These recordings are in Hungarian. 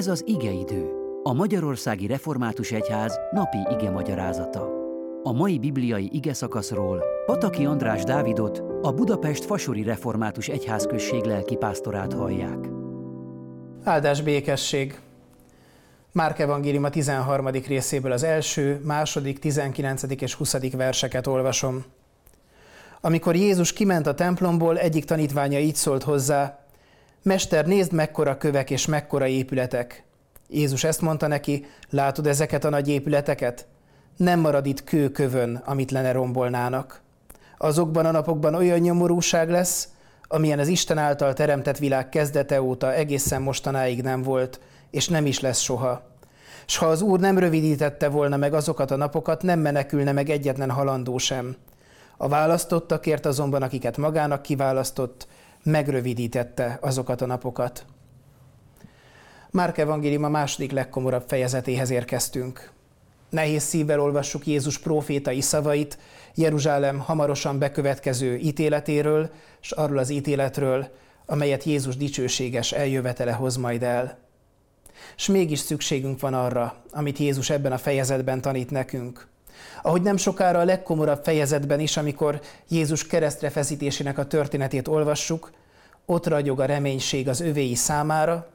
Ez az igeidő, a Magyarországi Református Egyház napi ige magyarázata. A mai bibliai ige szakaszról Pataki András Dávidot, a Budapest Fasori Református Egyházközség lelkipásztorát hallják. Áldás békesség! Márk Evangélium a 13. részéből az első, második, 19. és 20. verseket olvasom. Amikor Jézus kiment a templomból, egyik tanítványa így szólt hozzá, Mester, nézd mekkora kövek és mekkora épületek. Jézus ezt mondta neki, látod ezeket a nagy épületeket? Nem marad itt kő kövön, amit lene rombolnának. Azokban a napokban olyan nyomorúság lesz, amilyen az Isten által teremtett világ kezdete óta egészen mostanáig nem volt, és nem is lesz soha. S ha az Úr nem rövidítette volna meg azokat a napokat, nem menekülne meg egyetlen halandó sem. A választottakért azonban, akiket magának kiválasztott, megrövidítette azokat a napokat. Márk evangélium a második legkomorabb fejezetéhez érkeztünk. Nehéz szívvel olvassuk Jézus profétai szavait Jeruzsálem hamarosan bekövetkező ítéletéről, és arról az ítéletről, amelyet Jézus dicsőséges eljövetele hoz majd el. És mégis szükségünk van arra, amit Jézus ebben a fejezetben tanít nekünk. Ahogy nem sokára a legkomorabb fejezetben is, amikor Jézus keresztre feszítésének a történetét olvassuk, ott ragyog a reménység az övéi számára,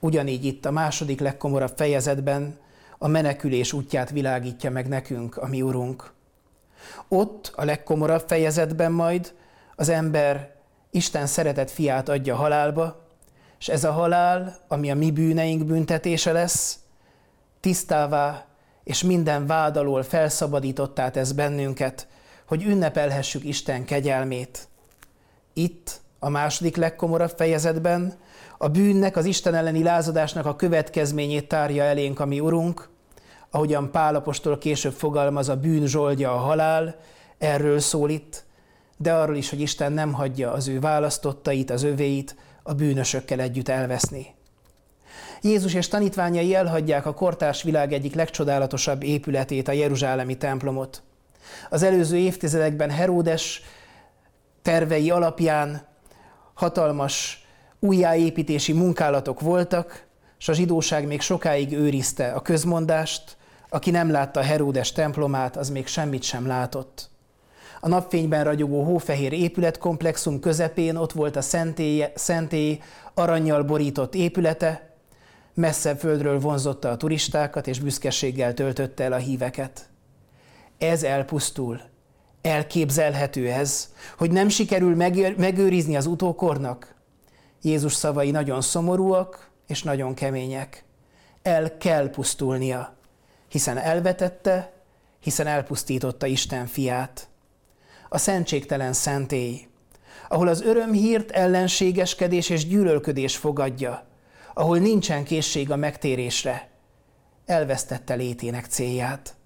ugyanígy itt a második legkomorabb fejezetben a menekülés útját világítja meg nekünk, a mi Urunk. Ott, a legkomorabb fejezetben majd az ember Isten szeretett fiát adja halálba, és ez a halál, ami a mi bűneink büntetése lesz, tisztává és minden vád alól felszabadítottá tesz bennünket, hogy ünnepelhessük Isten kegyelmét. Itt, a második legkomorabb fejezetben, a bűnnek, az Isten elleni lázadásnak a következményét tárja elénk a mi Urunk, ahogyan Pálapostól később fogalmaz, a bűn zsoldja a halál, erről szól itt, de arról is, hogy Isten nem hagyja az ő választottait, az övéit a bűnösökkel együtt elveszni. Jézus és tanítványai elhagyják a kortárs világ egyik legcsodálatosabb épületét, a Jeruzsálemi templomot. Az előző évtizedekben Heródes tervei alapján hatalmas újjáépítési munkálatok voltak, és a zsidóság még sokáig őrizte a közmondást, aki nem látta Heródes templomát, az még semmit sem látott. A napfényben ragyogó hófehér épületkomplexum közepén ott volt a szentély, szentély aranyjal borított épülete, messze földről vonzotta a turistákat, és büszkeséggel töltötte el a híveket. Ez elpusztul. Elképzelhető ez, hogy nem sikerül megőrizni az utókornak? Jézus szavai nagyon szomorúak és nagyon kemények. El kell pusztulnia, hiszen elvetette, hiszen elpusztította Isten fiát. A szentségtelen szentély, ahol az örömhírt ellenségeskedés és gyűlölködés fogadja, ahol nincsen készség a megtérésre, elvesztette létének célját.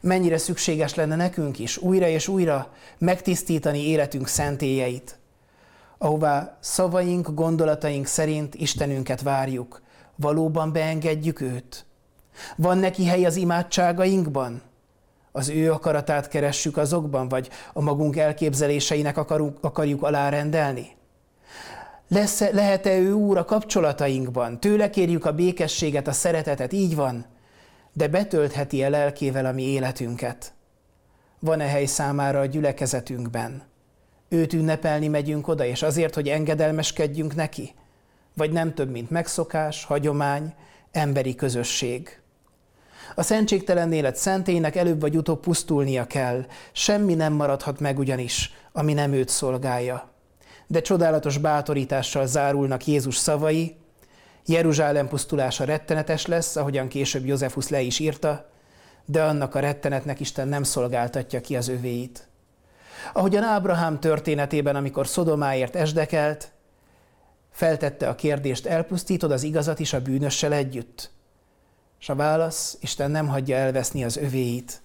Mennyire szükséges lenne nekünk is újra és újra megtisztítani életünk szentélyeit, ahová szavaink, gondolataink szerint Istenünket várjuk, valóban beengedjük őt? Van neki hely az imádságainkban? Az ő akaratát keressük azokban, vagy a magunk elképzeléseinek akarunk, akarjuk alárendelni? Lesz, lehet-e ő úr a kapcsolatainkban? Tőle kérjük a békességet, a szeretetet, így van, de betöltheti-e lelkével a mi életünket? Van-e hely számára a gyülekezetünkben? Őt ünnepelni megyünk oda, és azért, hogy engedelmeskedjünk neki? Vagy nem több, mint megszokás, hagyomány, emberi közösség? A szentségtelen élet szentélynek előbb vagy utóbb pusztulnia kell, semmi nem maradhat meg ugyanis, ami nem őt szolgálja. De csodálatos bátorítással zárulnak Jézus szavai, Jeruzsálem pusztulása rettenetes lesz, ahogyan később Józsefus le is írta, de annak a rettenetnek Isten nem szolgáltatja ki az övéit. Ahogyan Ábrahám történetében, amikor Szodomáért esdekelt, feltette a kérdést, elpusztítod az igazat is a bűnössel együtt? És a válasz, Isten nem hagyja elveszni az övéit.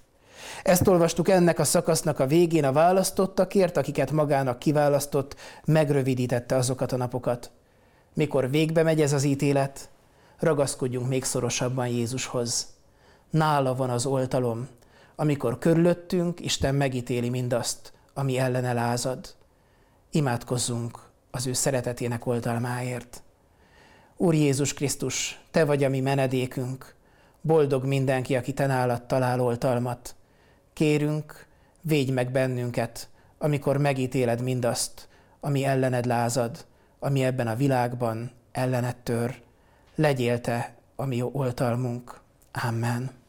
Ezt olvastuk ennek a szakasznak a végén, a választottakért, akiket magának kiválasztott, megrövidítette azokat a napokat. Mikor végbe megy ez az ítélet, ragaszkodjunk még szorosabban Jézushoz. Nála van az oltalom, amikor körülöttünk Isten megítéli mindazt, ami ellene lázad. Imádkozzunk az ő szeretetének oltalmáért. Úr Jézus Krisztus, Te vagy a mi menedékünk, boldog mindenki, aki Te nálad talál oltalmat. Kérünk, védj meg bennünket, amikor megítéled mindazt, ami ellened lázad, ami ebben a világban ellened tör. Legyél Te a mi oltalmunk. Amen.